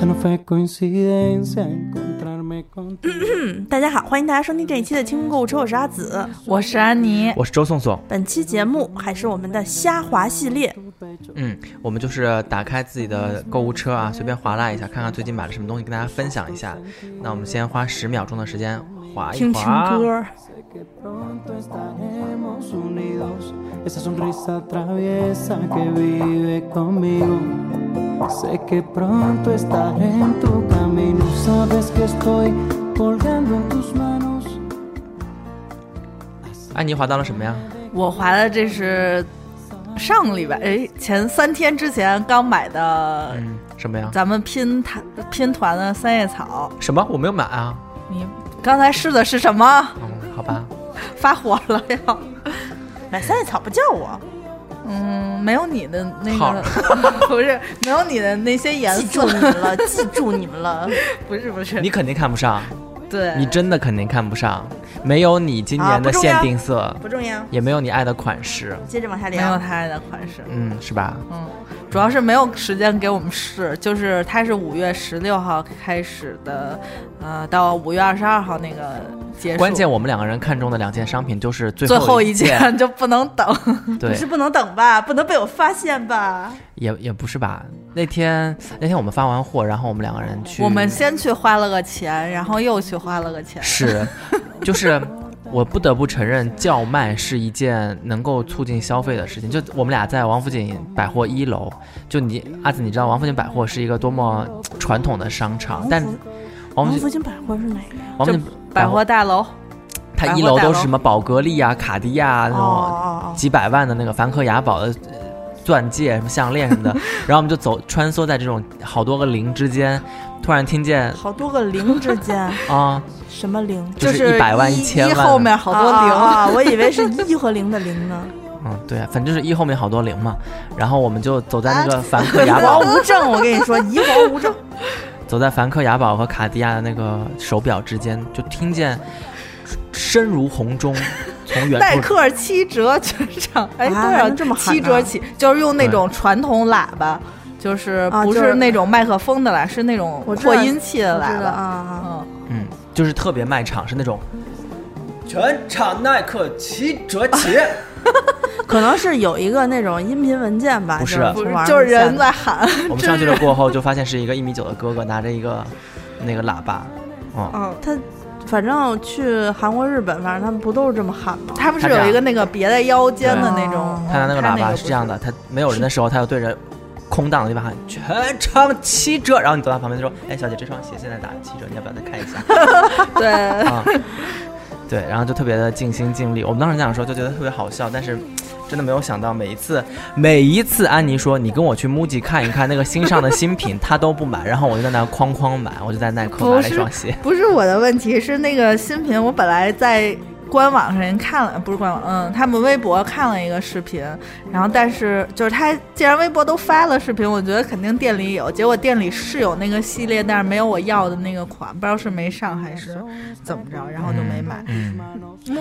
大家好，欢迎大家收听这一期的清空购物车，我是阿紫。我是安妮，我是周颂颂。本期节目还是我们的虾滑系列，嗯，我们就是打开自己的购物车啊，随便划拉一下，看看最近买了什么东西，跟大家分享一下。那我们先花十秒钟的时间划一划听情划。歌。Que pronto estaremos unidos. Esa sonrisa traviesa que vive conmigo. Sé que pronto estaré en tu camino. Sabes que estoy colgando en tus manos. 安妮划到了什么呀？我划的这是上个礼拜，哎，前三天之前刚买的，嗯，什么呀？咱们拼团拼团的三叶草。什么？我没有买啊。你刚才试的是什么？嗯，好吧。发火了要？买三叶草不叫我，嗯，没有你的那个，不是没有你的那些颜记色住，你们了，记住你们了。不是不是，你肯定看不上，对你真的肯定看不上。没有你今年的限定色，不重要，也没有你爱的款式，接着往下没有聊。他的款式，嗯，是吧？嗯，主要是没有时间给我们试，就是它是五月十六号开始的，呃，到五月二十二号那个结束。关键我们两个人看中的两件商品就是最最后一一件就不能等。不是，不能等吧？不能被我发现吧？也也不是吧？那天那天我们发完货，然后我们两个人去，我们先去花了个钱，然后又去花了个钱。是，就是我不得不承认，叫卖是一件能够促进消费的事情。就我们俩在王府井百货一楼，就你阿紫，你知道王府井百货是一个多么传统的商场，但王府井王府井百货是哪个？王府井百货大楼，它一楼都是什么宝格丽啊、卡地亚啊那种哦几百万的那个梵克雅宝的。呃钻戒、什么项链什么的，然后我们就走穿梭在这种好多个零之间，突然听见好多个零之间，啊，什么零？就是100万一1000万一后面好多零。啊 我以为是一和零的零呢。嗯，对，反正就是一后面好多零嘛，然后我们就走在那个梵克雅一宝黄无证，我跟你说，一黄无症。走在梵克雅宝和卡地亚的那个手表之间，就听见声如洪钟，从远处耐克七折全场，哎，啊多少能这么七折起？就是用那种传统喇叭，就是不是是那种麦克风的喇，是那种扩音器的我知喇叭。啊，嗯，嗯，就是特别卖场，是那种全场耐克七折起，可能是有一个那种音频文件吧，不是。就是不是从网，上就是人在喊。我们上去了过后，就发现是一个一米九的哥哥拿着一个那个喇叭，嗯，嗯，他反正去韩国、日本，反正他们不都是这么喊吗？他们是有一个那个别在腰间的那种哦，他拿那个喇叭是。这样的，他没有人的时候，他就对着空荡的地方喊全场七折，然后你走到旁边就说，哎，小姐，这双鞋现在打七折，你要不要再看一下？对，啊，对，然后就特别的尽心尽力。我们当时讲的时候就觉得特别好笑，但是真的没有想到每一次每一次安妮说你跟我去 MUJI 看一看那个新上的新品，她都不买，然后我就在那哐哐买，我就在耐克买了一双鞋。不是我的问题，是那个新品，我本来在官网上人看了，不是官网，嗯，他们微博看了一个视频，然后但是就是他既然微博都发了视频，我觉得肯定店里有，结果店里是有那个系列，但是没有我要的那个款，不知道是没上还是怎么着，然后就没买。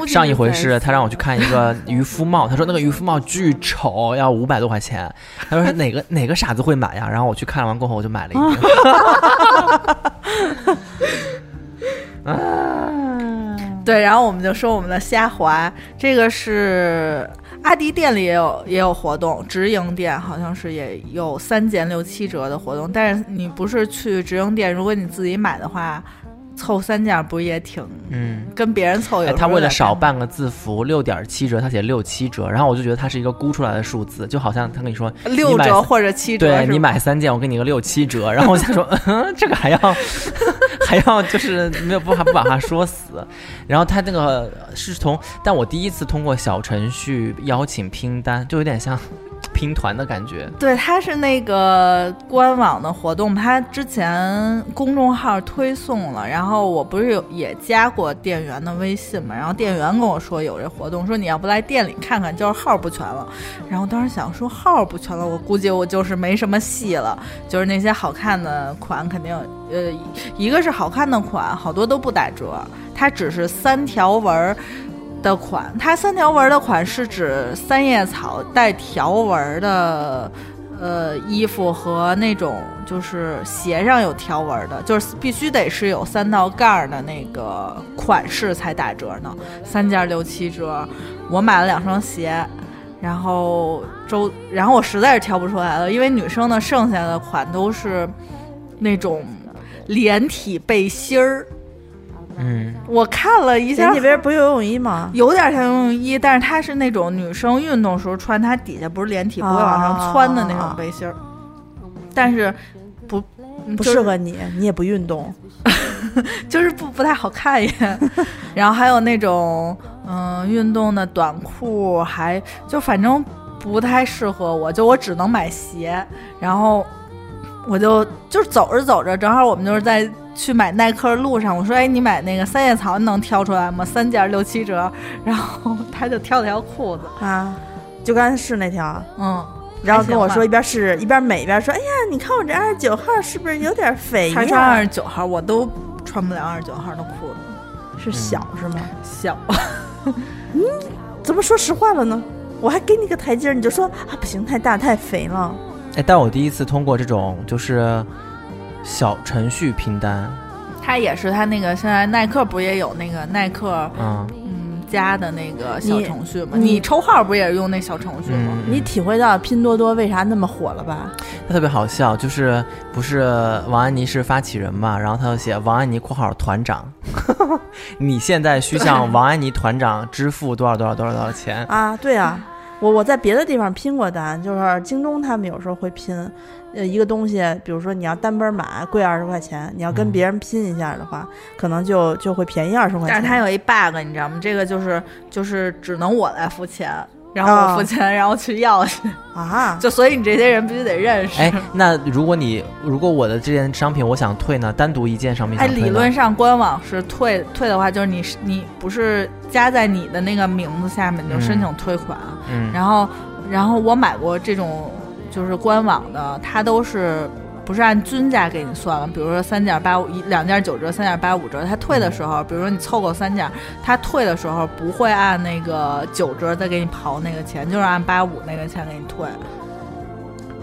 上一回是他让我去看一个渔夫帽，他说那个渔夫帽巨丑，要五百多块钱。他说哪个哪个傻子会买呀？然后我去看完过后，我就买了一顶。对，然后我们就说我们的虾滑，这个是阿迪店里也有也有活动，直营店好像是也有三减六七折的活动，但是你不是去直营店，如果你自己买的话，凑三件不是也挺嗯。跟别人凑有时哎，他为了少半个字符，六点七折，他写六七折，然后我就觉得他是一个估出来的数字，就好像他跟你说六折或者七折，对你买三件，我给你个六七折，然后我想说，嗯，这个还要 还要就是没有不把不把话说死，然后他那个是从，但我第一次通过小程序邀请拼单，就有点像拼团的感觉，对，它是那个官网的活动，它之前公众号推送了，然后我不是有也加过店员的微信嘛，然后店员跟我说有这活动，说你要不来店里看看，就是号不全了。然后当时想说号不全了，我估计我就是没什么戏了，就是那些好看的款肯定，呃，一个是好看的款，好多都不打折，它只是三条纹儿。的款，它三条纹的款是指三叶草带条纹的，呃衣服和那种就是鞋上有条纹的，就是必须得是有三道杠的那个款式才打折呢，三件六七折。我买了两双鞋，然后周，然后我实在是挑不出来了，因为女生的剩下的款都是那种连体背心儿。嗯，我看了一下前几，边不是游泳衣吗？有点像游泳衣，但是它是那种女生运动时候穿，它底下不是连体，不会往上窜的那种背心儿，但是不不就是适合你，你也不运动。就是不不太好看也。然后还有那种嗯、运动的短裤，还就反正不太适合我，就我只能买鞋。然后我就就是走着走着，正好我们就是在去买耐克的路上，我说哎，你买那个三叶草，你能挑出来吗？三件六七折。然后他就挑了条裤子，啊，就刚才试那条，嗯，然后跟我说一边试一边美一边说，哎呀，你看我这二十九号是不是有点肥他穿二？十九号，我都穿不了二十九号的裤子，是小是吗？小。嗯怎么说实话了呢？我还给你个台阶，你就说啊不行，太大太肥了。哎，但我第一次通过这种就是小程序拼单，它也是它那个现在耐克不也有那个耐克嗯嗯加的那个小程序吗？你你抽号不也是用那小程序吗？嗯，你体会到拼多多为啥那么火了吧？他特别好笑，就是不是王安妮是发起人嘛，然后他就写王安妮（括号团长 ），你现在需向王安妮团长支付多少多少多少多少钱？啊，对啊，我我在别的地方拼过单，就是京东他们有时候会拼，呃，一个东西，比如说你要单本买贵二十块钱，你要跟嗯别人拼一下的话，可能就就会便宜二十块钱。但是它有一 bug，你知道吗？这个就是就是只能我来付钱，然后我付钱，然后去要。去，啊，就所以你这些人必须得认识。哎，那如果你如果我的这件商品我想退呢，单独一件商品哎，理论上官网是退退的话，就是你你不是加在你的那个名字下面，你就申请退款。嗯，然后，然后我买过这种就是官网的，它都是不是按均价给你算了？比如说三件八五，一两件九折，三件八五折。他退的时候，比如说你凑够三件，他退的时候不会按那个九折再给你刨那个钱，就是按八五那个钱给你退。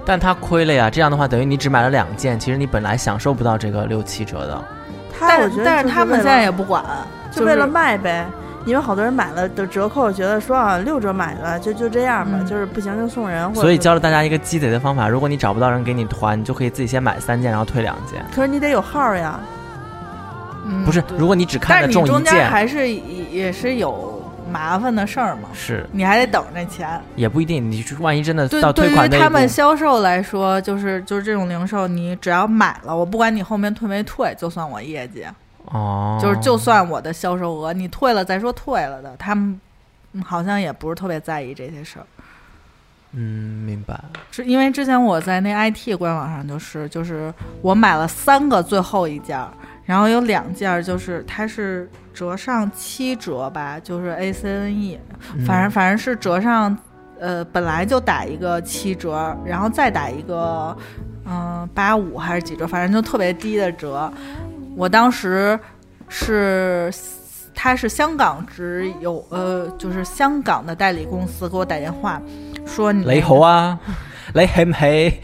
但他亏了呀，这样的话等于你只买了两件，其实你本来享受不到这个六七折的。但他我觉得但是他们现在也不管，就是为了卖呗。因为好多人买了的折扣，觉得说啊六折买的就就这样吧，嗯就是不行就送人。或者所以教了大家一个鸡贼的方法，如果你找不到人给你团，你就可以自己先买三件，然后退两件。可是你得有号呀。嗯不是，如果你只看但是你得中一中间件，还是也也是有麻烦的事儿嘛，是你还得等着钱。也不一定。你万一真的对，到对于他们，销售来说，就是就是这种零售，你只要买了，我不管你后面退没退，就算我业绩，哦，就是就算我的销售额，你退了再说退了的，他们嗯好像也不是特别在意这些事儿。嗯，明白。是因为之前我在那 IT 官网上，就是就是我买了三个最后一件儿，然后有两件儿就是它是折上七折吧，就是 ACNE，反正嗯反正是折上，呃，本来就打一个七折，然后再打一个，嗯、八五还是几折，反正就特别低的折。我当时是，他是香港直有，呃，就是香港的代理公司给我打电话说你你好，啊，你起唔起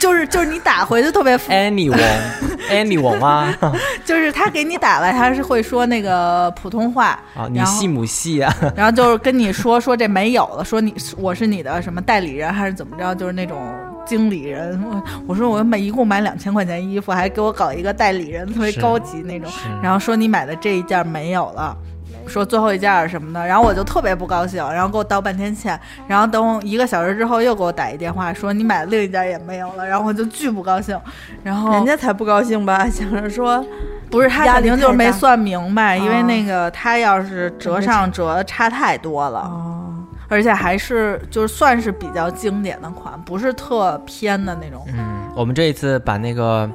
就是就是你打回去特别复 Annie 王 Annie 王啊？就是他给你打来，他是会说那个普通话，啊，你然后戏母戏啊？然后就是跟你说说这没有了，说你我是你的什么代理人还是怎么着，就是那种经理人。我我说我买一共买两千块钱衣服，还给我搞一个代理人，特别高级那种。然后说你买的这一件没有了。说最后一件什么的，然后我就特别不高兴，然后给我道半天歉，然后等我一个小时之后又给我打一电话说你买的另一件也没有了，然后我就巨不高兴，然后人家才不高兴吧？想着说不是他压肯定就是没算明白，因为啊那个他要是折上折差太多了，哦，而且还是就是算是比较经典的款，不是特偏的那种。嗯，我们这一次把那个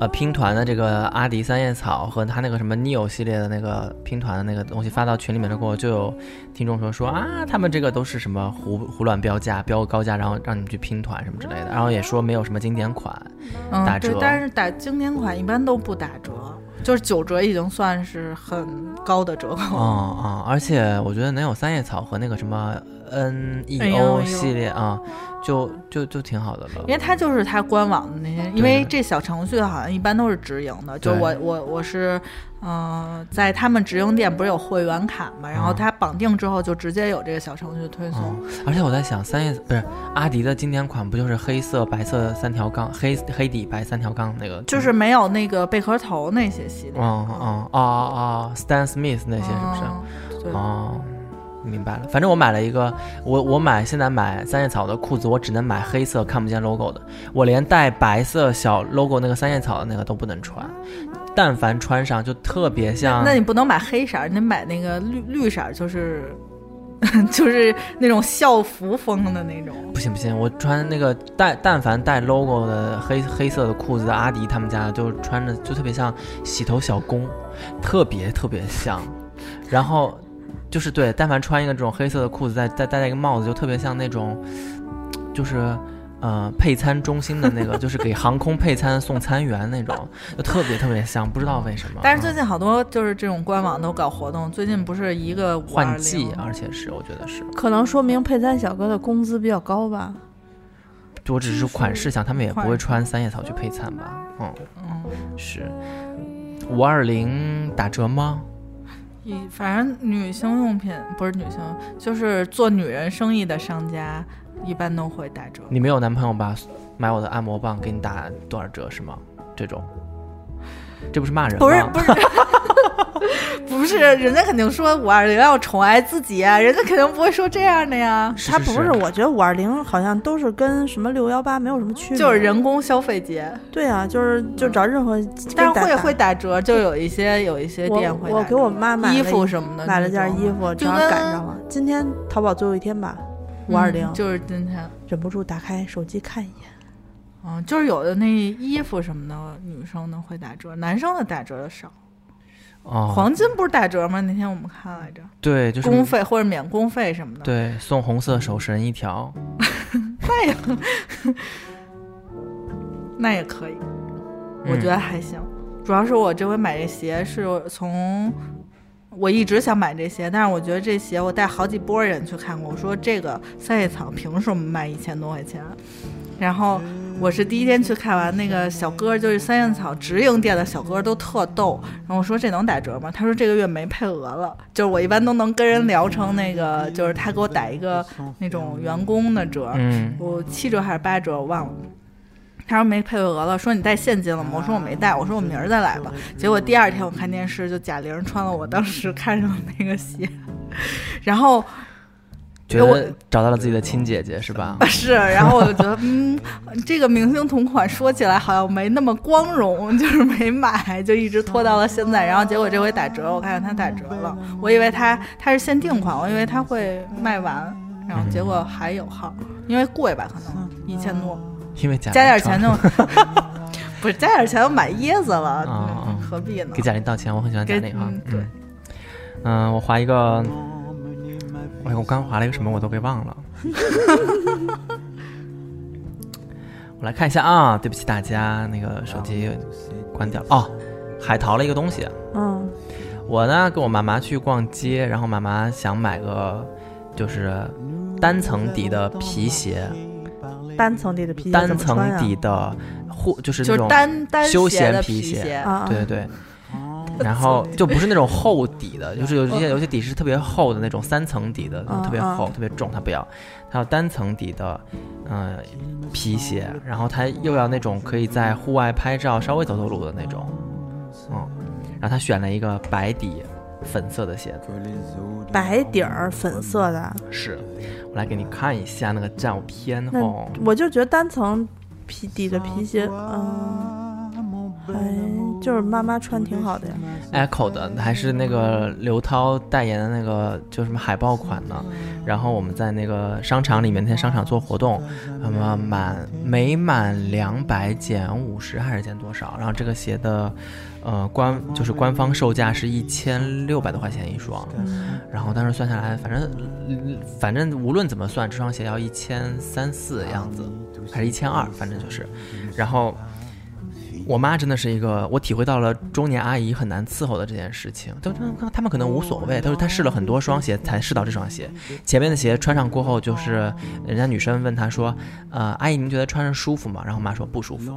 呃拼团的这个阿迪三叶草和他那个什么 neo 系列的那个拼团的那个东西发到群里面的过后，就有听众说说啊，他们这个都是什么胡胡乱标价，标个高价，然后让你们去拼团什么之类的，然后也说没有什么经典款。嗯，打折，对但是打经典款一般都不打折，就是九折已经算是很高的折扣。哦哦，而且我觉得能有三叶草和那个什么 N E NEO O 系列啊，就就就挺好的了因。为它就是它官网的那些，因为这小程序好像一般都是直营的，就是我我我是，嗯、在他们直营店不是有会员卡嘛，然后嗯它绑定之后就直接有这个小程序推送。嗯，而且我在想，三叶不是阿迪的经典款，不就是黑色、白色三条杠，黑黑底白三条杠那个？就是没有那个贝壳头那些系列，嗯嗯哦哦哦，Stan Smith 那些是不是？哦，明白了。反正我买了一个，我我买现在买三叶草的裤子，我只能买黑色看不见 logo 的，我连带白色小 logo 那个三叶草的那个都不能穿。但凡穿上就特别像，那你不能买黑色儿，你得买那个绿绿色儿，就是 就是那种校服风的那种。不行不行，我穿那个带但凡带 logo 的黑黑色的裤子，阿迪他们家就穿着就特别像洗头小工，特别特别像。然后就是对，但凡穿一个这种黑色的裤子，再再戴一个帽子，就特别像那种，就是呃配餐中心的那个，就是给航空配餐送餐员那种，就特别特别像，不知道为什么。嗯但是最近好多就是这种官网都搞活动，最近不是一个520换季，而且是我觉得是，可能说明配餐小哥的工资比较高吧。我只是款式想，他们也不会穿三叶草去配餐吧？嗯，嗯，是。五二零打折吗？一反正女性用品不是女性，就是做女人生意的商家一般都会打折。你没有男朋友吧？买我的按摩棒给你打多少折是吗？这种，这不是骂人吗？不是不是 不是，人家肯定说五二零要宠爱自己啊，人家肯定不会说这样的呀。它是是是不是，我觉得五二零好像都是跟什么六幺八没有什么区别。就是人工消费节，对啊，就是就找任何，但是会打会打折，就有一些有一些店会打折。我给我妈买衣服什么的，买了件衣服，正好赶上了。今天淘宝最后一天吧，五二零嗯，就是今天，忍不住打开手机看一眼。嗯，就是有的那衣服什么的，女生的会打折，男生的打折的少。哦，黄金不是打折吗？那天我们看来着，对，就是工费或者免工费什么的。，对，送红色手绳一条。那也那也可以，我觉得还行。主要是我这回买这鞋是从。我一直想买这鞋，但是我觉得这鞋我带好几波人去看过，我说这个三叶草凭什么卖一千多块钱？然后我是第一天去看完那个小哥，就是三叶草直营店的小哥都特逗。然后我说这能打折吗？他说这个月没配额了。就是我一般都能跟人聊成那个，就是他给我打一个那种员工的折，嗯，我七折还是八折我忘了。他说没配额了，说你带现金了吗？我说我没带，我说我明儿再来吧。结果第二天我看电视，就贾玲穿了我当时看上的那个鞋，然后觉我得找到了自己的亲姐姐是吧？是，然后我就觉得，嗯，这个明星同款说起来好像没那么光荣，就是没买，就一直拖到了现在。然后结果这回打折，我看见它打折了，我以为它它是限定款，我以为它会卖完，然后结果还有号，因为贵吧，可能一千多，因为贾加点钱就 不是加点钱就买椰子了，何必呢给？贾玲道歉，我很喜欢贾给玲哈嗯。对嗯，嗯，我划一个，哎，我刚划了一个什么我都给忘了。我来看一下啊，对不起大家，那个手机关掉哦，海淘了一个东西。嗯，我呢跟我妈妈去逛街，然后妈妈想买个就是单层底的皮鞋，单层底的皮鞋单层底的护就是就是那种单单休闲皮鞋，鞋啊，对对对。然后就不是那种厚底的，就是有一些有些底是特别厚的那种三层底的，嗯特别厚嗯。特别重，他不要，他要单层底的，嗯、皮鞋，然后他又要那种可以在户外拍照稍微走走路的那种，嗯，然后他选了一个白底粉色的鞋子，白底儿粉色的，是我来给你看一下那个照片哦，我就觉得单层皮底的皮鞋，嗯，还就是妈妈穿挺好的呀。Echo 的，还是那个刘涛代言的那个，就什么海报款呢？然后我们在那个商场里面，那商场做活动，什么满每满两百减五十还是减多少？然后这个鞋的，呃，官就是官方售价是一千六百多块钱一双，然后当时算下来，反正反正无论怎么算，这双鞋要一千三四的样子，还是一千二，反正就是，然后我妈真的是一个，我体会到了中年阿姨很难伺候的这件事情。都他们可能无所谓，她说她试了很多双鞋才试到这双鞋，前面的鞋穿上过后，就是人家女生问她说，呃，阿姨您觉得穿着舒服吗？然后我妈说不舒服。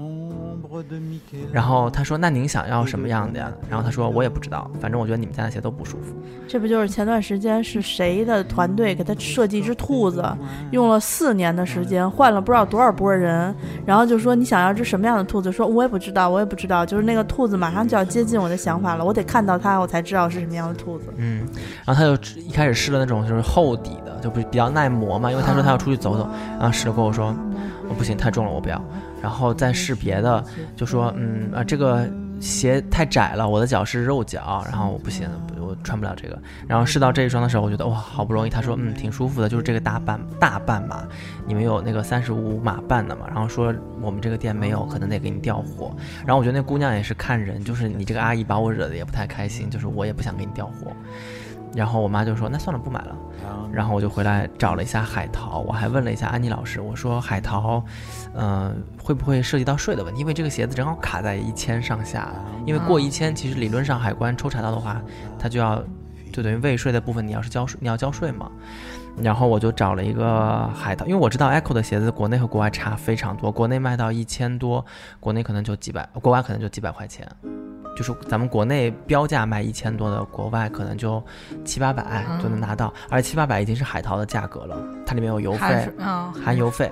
然后她说那您想要什么样的呀？然后她说我也不知道，反正我觉得你们家的鞋都不舒服。这不就是前段时间是谁的团队给她设计一只兔子，用了四年的时间，换了不知道多少波人，然后就说你想要只什么样的兔子？说我也不知道道，我也不知道，就是那个兔子马上就要接近我的想法了，我得看到它，我才知道是什么样的兔子。嗯，然后他就一开始试了那种就是厚底的，就不比较耐磨嘛，因为他说他要出去走走，然后试了跟我说，我不行，太重了，我不要。然后再试别的，就说嗯啊这个鞋太窄了，我的脚是肉脚，然后我不行，我穿不了这个。然后试到这一双的时候，我觉得哇好不容易，他说嗯挺舒服的，就是这个大半大半码，你们有那个三十五码半的嘛？然后说我们这个店没有，可能得给你调货。然后我觉得那姑娘也是看人，就是你这个阿姨把我惹得也不太开心，就是我也不想给你调货。然后我妈就说：“那算了，不买了。”然后我就回来找了一下海淘，我还问了一下安妮老师，我说：“海淘，嗯、会不会涉及到税的问题？因为这个鞋子正好卡在一千上下，因为过一千，其实理论上海关抽查到的话，它就要就等于未税的部分，你要是交税，你要交税嘛。”然后我就找了一个海淘，因为我知道 Echo 的鞋子国内和国外差非常多，国内卖到一千多，国内可能就几百，国外可能就几百块钱。就是咱们国内标价卖一千多的，国外可能就七八百就能拿到，而且七八百已经是海淘的价格了，它里面有邮费含邮费，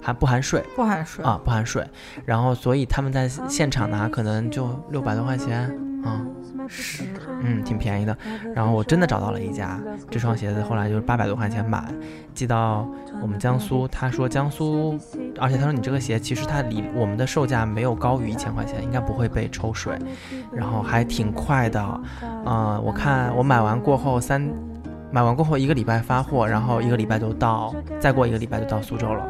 含不含税不含税啊，不含税。然后所以他们在现场拿可能就六百多块钱啊，是嗯，挺便宜的。然后我真的找到了一家，这双鞋子后来就是八百多块钱买，寄到我们江苏。他说江苏，而且他说你这个鞋其实它离我们的售价没有高于一千块钱，应该不会被抽水，然后还挺快的。嗯、我看我买完过后三，买完过后一个礼拜发货，然后一个礼拜就到，再过一个礼拜就到苏州了。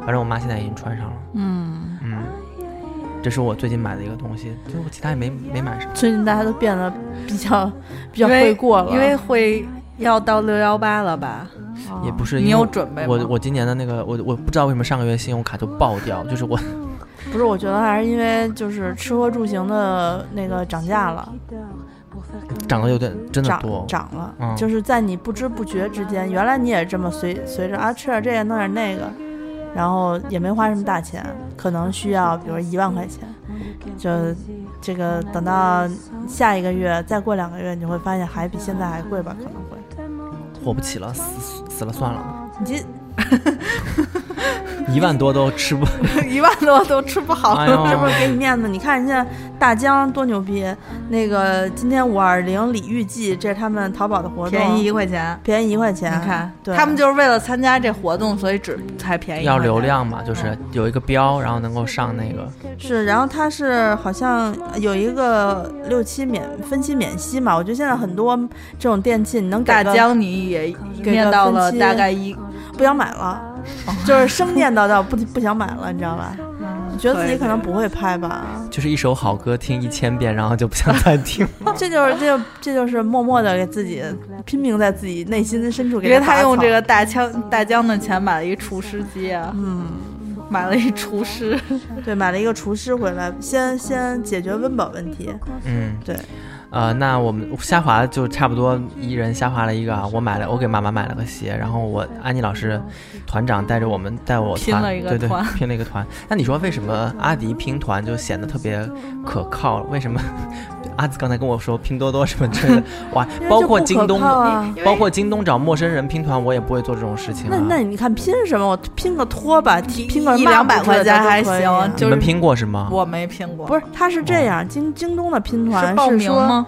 反正我妈现在已经穿上了，嗯，嗯。这是我最近买的一个东西，就我其他也没没买什么。最近大家都变得比较比较会过了，因为会要到六幺八了吧？也不是你有准备吗？我我今年的那个我我不知道为什么上个月信用卡就爆掉，就是我 不是，我觉得还是因为就是吃喝住行的那个涨价了，涨得有点真的涨多，涨了，嗯就是在你不知不觉之间，原来你也这么随随着啊吃点这个弄点那个，然后也没花什么大钱，可能需要比如一万块钱，就这个等到下一个月再过两个月，你会发现还比现在还贵吧？可能会。活不起了，死死了算了，你这 一万多都吃不，一万多都吃不好。哎呦，这不是给你面子？你看人家大疆多牛逼，那个今天五二零礼遇季，这是他们淘宝的活动，便宜一块钱，便宜一块钱。你看，对他们就是为了参加这活动，所以只才便宜。要流，量嘛，就是有一个标，然后能够上那个，是，然后它是好像有一个六期免分期免息嘛，我觉得现在很多这种电器，你能给个大疆你也给念个分到了大概一，不想买了，就是生念叨叨不不想买了，你知道吧？觉得自己可能不会拍吧，就是一首好歌听一千遍，然后就不想再听 了。这就是这就这就是默默的给自己拼命在自己内心深处给因为他用这个大枪大疆的钱买了一厨师机啊，嗯。买了一厨师。对，买了一个厨师回来，先先解决温饱问题。嗯，对。呃，那我们虾滑就差不多一人虾滑了一个啊，我买了，我给妈妈买了个鞋，然后我安妮老师团长带着我们带我团拼了一个对对拼了一个团。那你说为什么阿迪拼团就显得特别可靠？为什么阿紫刚才跟我说拼多多什么之类的，哇包括京东，啊。包括京东找陌生人拼团，我也不会做这种事情、啊。那那你看拼什么？我拼个拖把，拼个一两百块钱还行就是你们拼过是吗？我没拼过，不是，他是这样，京京东的拼团是报名说吗？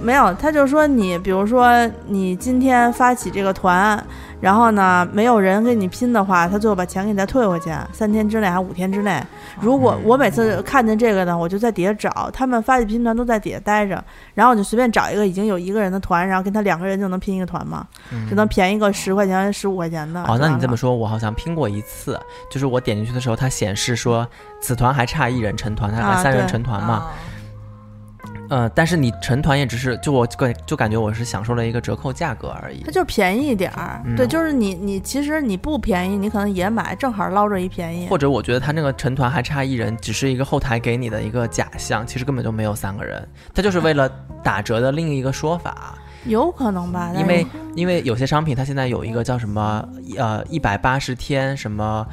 没有，他就说你，比如说你今天发起这个团，然后呢没有人跟你拼的话，他最后把钱给你再退回去，三天之内还是五天之内。如果嗯。我每次看见这个呢，我就在底下找，他们发起拼团都在底下待着，然后我就随便找一个已经有一个人的团，然后跟他两个人就能拼一个团嘛，嗯。就能便宜个十块钱、十五块钱的。哦，那你这么说，我好像拼过一次，就是我点进去的时候，它显示说此团还差一人成团，它啊还三人成团嘛。啊呃，但是你成团也只是就我感就感觉我是享受了一个折扣价格而已它。就是便宜一点儿。嗯对，就是你你其实你不便宜，你可能也买，正好捞着一便宜。或者我觉得他那个成团还差一人，只是一个后台给你的一个假象，其实根本就没有三个人，他就是为了打折的另一个说法。有可能吧，但是因为因为有些商品它现在有一个叫什么呃一百八十天什么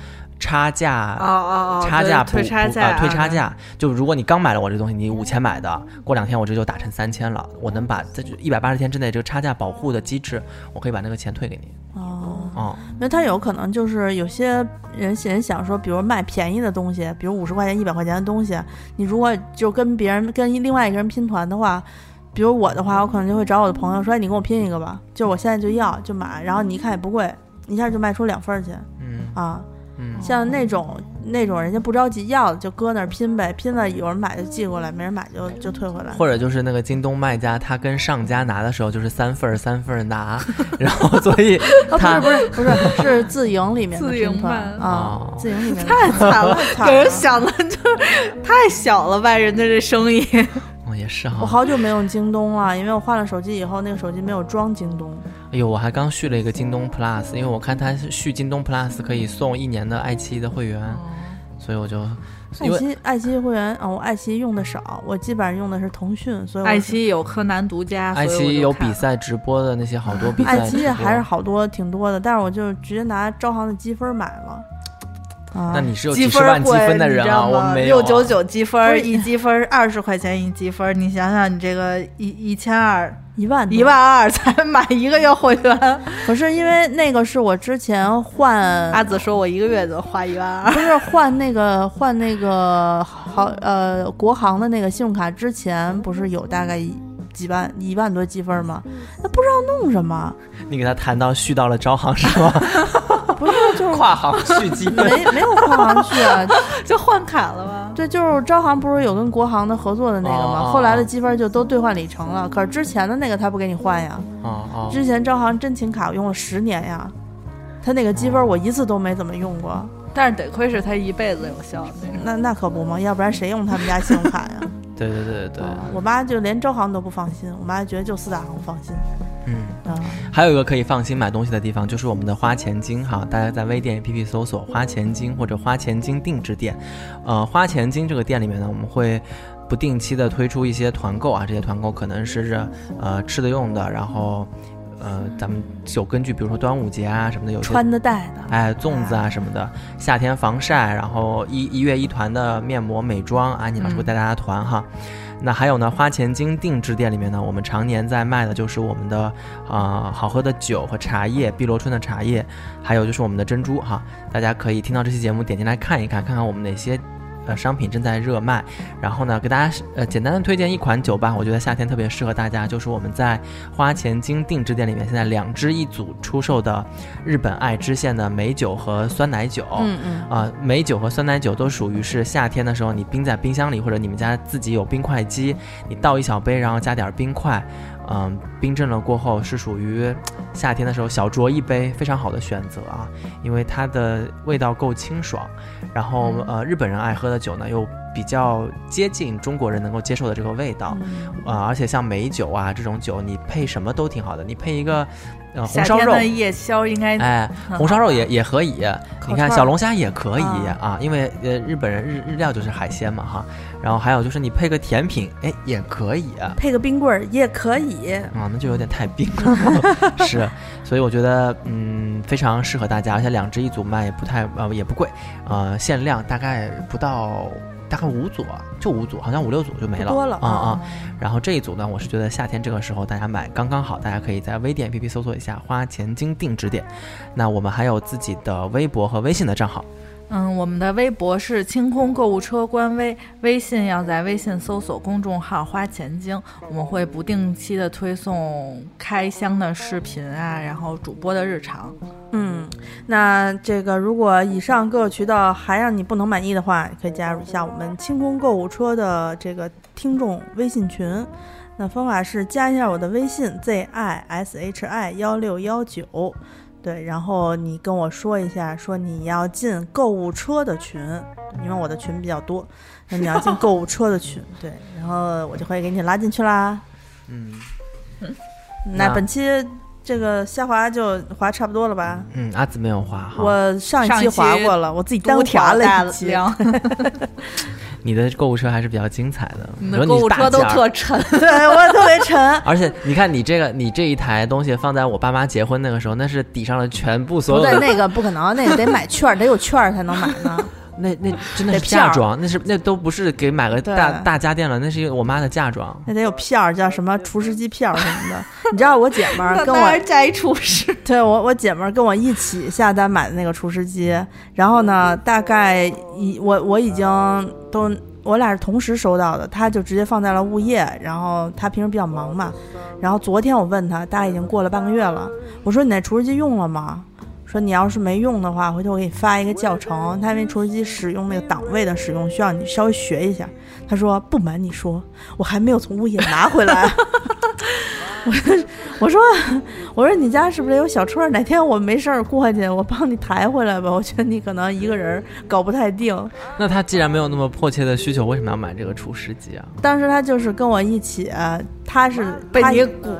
差价。哦哦哦，差价补退差价、补啊，退差价。就如果你刚买了我这东西，你五千买的，过两天我这就打成三千了，我能把在一百八十天之内这个差价保护的机制，我可以把那个钱退给你。哦，哦，那他有可能就是有些人人想说，比如卖便宜的东西，比如五十块钱、一百块钱的东西，你如果就跟别人跟另外一个人拼团的话。比如我的话，我可能就会找我的朋友说：“哎，你跟我拼一个吧，就我现在就要就买。”然后你一看也不贵，一下就卖出两份儿去嗯啊。嗯，像那种那种人家不着急要的，就搁那儿拼呗，拼了有人买就寄过来，没人买就就退回来。或者就是那个京东卖家，他跟上家拿的时候就是三份儿三份儿拿，然后所以哦，他不是不是不是是自营里面的自营拼团版啊哦，自营里面的太惨了，惨给人了想的就是太小了吧，人家这生意。哦也是哈。我好久没用京东了，因为我换了手机以后，那个手机没有装京东。哎呦，我还刚续了一个京东 Plus，因为我看它是续京东 Plus 可以送一年的爱奇艺的会员，所以我就爱奇艺爱奇艺会员啊、我爱奇艺用的少，我基本上用的是腾讯，所以我爱奇艺有柯南独家，爱奇艺有比。赛直播的那些好多比赛，爱奇艺还是好多挺多的，但是我就直接拿招行的积分买了。啊，那你是有积几十万积贵分的人啊，你知道吗我没有啊六九九积分一积分二十块钱一积分，你想想你这个一一千二一万一万。二才买一个月会员，可是因为那个是我之前换阿紫说我一个月就花一万二，不是换那个换那个好呃国行的那个信用卡之前不是有大概一几万一万多积分吗？那不知道弄什么，你给他谈到续到了招行是吗？不是就是跨行续积分，没没有跨行去啊，就换卡了吗？对，就是招行不是有跟国行的合作的那个吗？哦后来的积分就都兑换里程了，可是之前的那个他不给你换呀。哦哦，之前招行真情卡我用了十年呀，他那个积分我一次都没怎么用过，但是得亏是他一辈子有效那种。那那可不嘛，要不然谁用他们家信用卡呀？对对对对对，啊我妈就连招行都不放心，我妈觉得就四大行放心嗯。啊。还有一个可以放心买东西的地方，就是我们的花钱精哈。大家在微店 APP 搜索“花钱精”或者“花钱精定制店”。呃，花钱精这个店里面呢，我们会不定期的推出一些团购啊，这些团购可能是呃吃的用的，然后呃咱们有根据，比如说端午节啊什么的，有穿的戴的，哎，粽子啊什么的，夏天防晒，然后一一月一团的面膜美妆，啊，你老师会带大家团哈。那还有呢，花钱精定制店里面呢，我们常年在卖的就是我们的啊、好喝的酒和茶叶，碧螺春的茶叶，还有就是我们的珍珠哈。大家可以听到这期节目点进来看一看，看看我们哪些。呃，商品正在热卖，然后呢，给大家呃简单的推荐一款酒吧，我觉得夏天特别适合大家，就是我们在花钱精定制店里面现在两支一组出售的日本爱知县的美酒和酸奶酒。嗯嗯，啊、美酒和酸奶酒都属于是夏天的时候，你冰在冰箱里，或者你们家自己有冰块机，你倒一小杯，然后加点冰块，嗯、冰镇了过后是属于夏天的时候小酌一杯，非常好的选择啊，因为它的味道够清爽，然后呃，日本人爱喝的酒呢又比较接近中国人能够接受的这个味道，嗯。啊、而且像美酒啊这种酒，你配什么都挺好的，你配一个呃红烧肉。夜宵应该哎，红烧肉也也可以，你看小龙虾也可以啊。啊，因为呃日本人日日料就是海鲜嘛哈，然后还有就是你配个甜品，哎也可以啊，配个冰棍儿也可以。啊那就有点太冰了，是，所以我觉得嗯非常适合大家，而且两只一组卖也不太呃也不贵，呃限量大概不到大概五组啊，就五组，好像五六组就没了，多了啊啊。然后这一组呢，我是觉得夏天这个时候大家买刚刚好，大家可以在微店 APP 搜索一下“花钱精定制店”。那我们还有自己的微博和微信的账号，嗯，我们的微博是清空购物车官微，微信要在微信搜索公众号“花钱精”，我们会不定期的推送开箱的视频啊，然后主播的日常。嗯，那这个如果以上各个渠道还让你不能满意的话，可以加入一下我们清空购物车的这个听众微信群。那方法是加一下我的微信 z i s h i 幺六幺九，对，然后你跟我说一下，说你要进购物车的群，因为我的群比较多，那你要进 购物车的群，对，然后我就会给你拉进去啦。嗯那那本期这个虾滑就滑差不多了吧？嗯，阿紫没有滑哈，我上一期上一期滑过了，我自己单滑了一期。量，你的购物车还是比较精彩的，你的购物车都特沉。对我特别沉，而且你看，你这个你这一台东西放在我爸妈结婚那个时候，那是抵上了全部所有的，不对，那个不可能，那个得买券儿，得有券儿才能买呢。那那 真的是嫁妆，那是那都不是给买个大大家电了，那是我妈的嫁妆。那得有票儿，叫什么厨师机票什么的。你知道我姐们儿跟我摘厨师，对我我姐们儿跟我一起下单买的那个厨师机，然后呢，大概已我我已经都我俩是同时收到的，他就直接放在了物业，然后他平时比较忙嘛，然后昨天我问他，大概已经过了半个月了，我说你那厨师机用了吗？说你要是没用的话，回头我给你发一个教程，他因为厨师机使用那个档位的使用需要你稍微学一下。他说不瞒你说，我还没有从物业拿回来。我说我说我说你家是不是有小车？哪天我没事儿过去，我帮你抬回来吧。我觉得你可能一个人搞不太定。那他既然没有那么迫切的需求，为什么要买这个厨师机啊？当时他就是跟我一起，他是被你鼓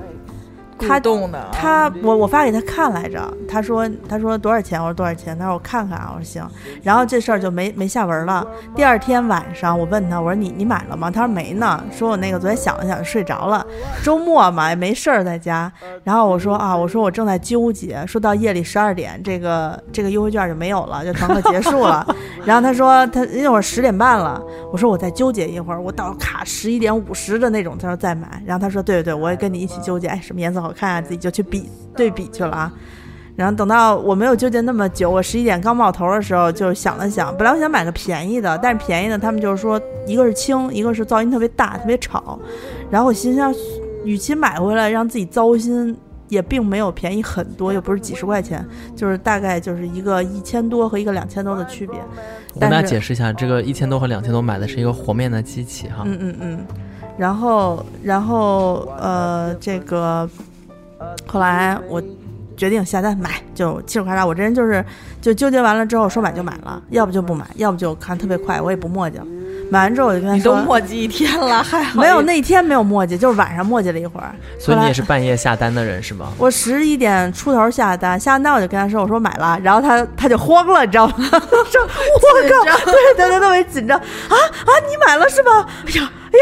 他动的。他我我发给他看来着，他说他说多少钱？我说多少钱？他说我看看啊，我说行。然后这事儿就没没下文了。第二天晚上我问他，我说你你买了吗？他说没呢，说我那个昨天想了想睡着了，周末嘛也没事儿在家。然后我说啊，我说我正在纠结，说到夜里十二点这个这个优惠券就没有了，就等可结束了。然后他说他那会儿十点半了，我说我再纠结一会儿，我到卡十一点五十的那种，他说再买。然后他说对对对，我也跟你一起纠结，哎，什么颜色好看啊，自己就去比对比去了啊。然后等到我没有纠结那么久，我十一点刚冒头的时候，就想了想，本来我想买个便宜的，但是便宜的他们就是说一个是轻，一个是噪音特别大，特别吵。然后我心想，与其买回来让自己糟心，也并没有便宜很多，又不是几十块钱，就是大概就是一个一千多和一个两千多的区别。我跟大家解释一下，这个一千多和两千多买的是一个和面的机器哈。嗯嗯嗯，然后然后呃，这个后来我决定下单买，就嘁哩喀喳。我这人就是就纠结完了之后说买就买了，要不就不买，要不就看特别快，我也不磨叽。买完之后我就跟他你都说，磨叽一天了，还好没有意那天没有磨叽，就是晚上磨叽了一会儿。所以你也是半夜下单的人是吗？我十一点出头下单，下完单我就跟他说，我说买了，然后他他就慌了，你知道吗？说我靠，对，他就特别紧张啊啊，你买了是吧？哎呀哎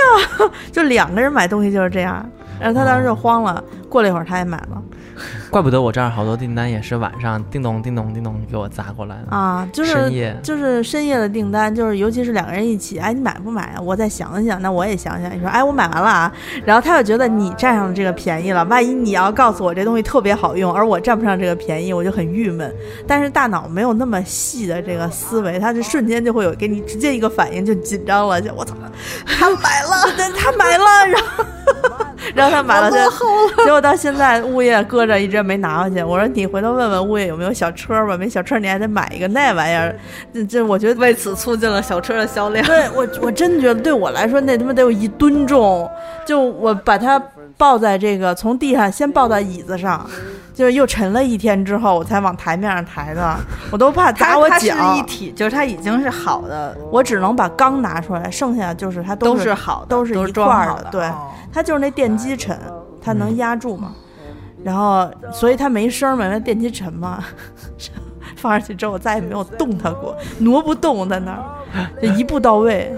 呀，就两个人买东西就是这样，然后他当时就慌了，过了一会儿他也买了 怪不得我这儿好多订单也是晚上叮咚叮咚叮咚给我砸过来的。啊，就是深夜就是深夜的订单，就是尤其是两个人一起，哎，你买不买啊？我再想想，那我也想想。你说，哎，我买完了啊，然后他又觉得你占上了这个便宜了，万一你要告诉我这东西特别好用，而我占不上这个便宜，我就很郁闷。但是大脑没有那么细的这个思维，他就瞬间就会有给你直接一个反应，就紧张了，就我操，他买了，对，他买了，然后 然后他买了，结结果到现在物业搁着一直没拿回去。我说你回头问问物业有没有小车吧，没小车你还得买一个那玩意儿。这这我觉得为此促进了小车的销量。对我我真觉得对我来说那他妈得有一吨重，就我把它抱在这个从地上先抱到椅子上，就又沉了一天之后我才往台面上抬的，我都怕砸我它它是脚一。体，就是它已经是好的，我只能把钢拿出来，剩下就是它都是是好的，都是一是装块儿的，的。对。哦它就是那电机沉，它能压住嘛，然后所以它没声儿嘛，因为电梯沉嘛。放上去之后，我再也没有动它过，挪不动在那儿，就一步到位。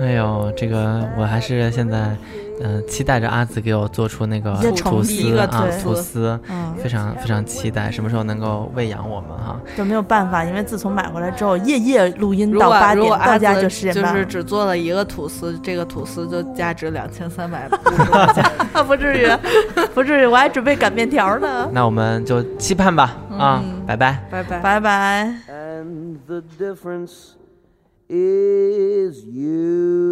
哎呦，这个我还是现在，嗯、期待着阿紫给我做出那个吐司啊，吐司，嗯，非常非常期待，什么时候能够喂养我们哈？就没有办法，因为自从买回来之后，夜夜录音到八点，如果阿到家紫就十点半了。就是只做了一个吐司，这个吐司就价值两千三百啊，不至于，不至于，我还准备擀面条呢。那我们就期盼吧啊，拜拜。拜拜。拜拜。and the difference is you.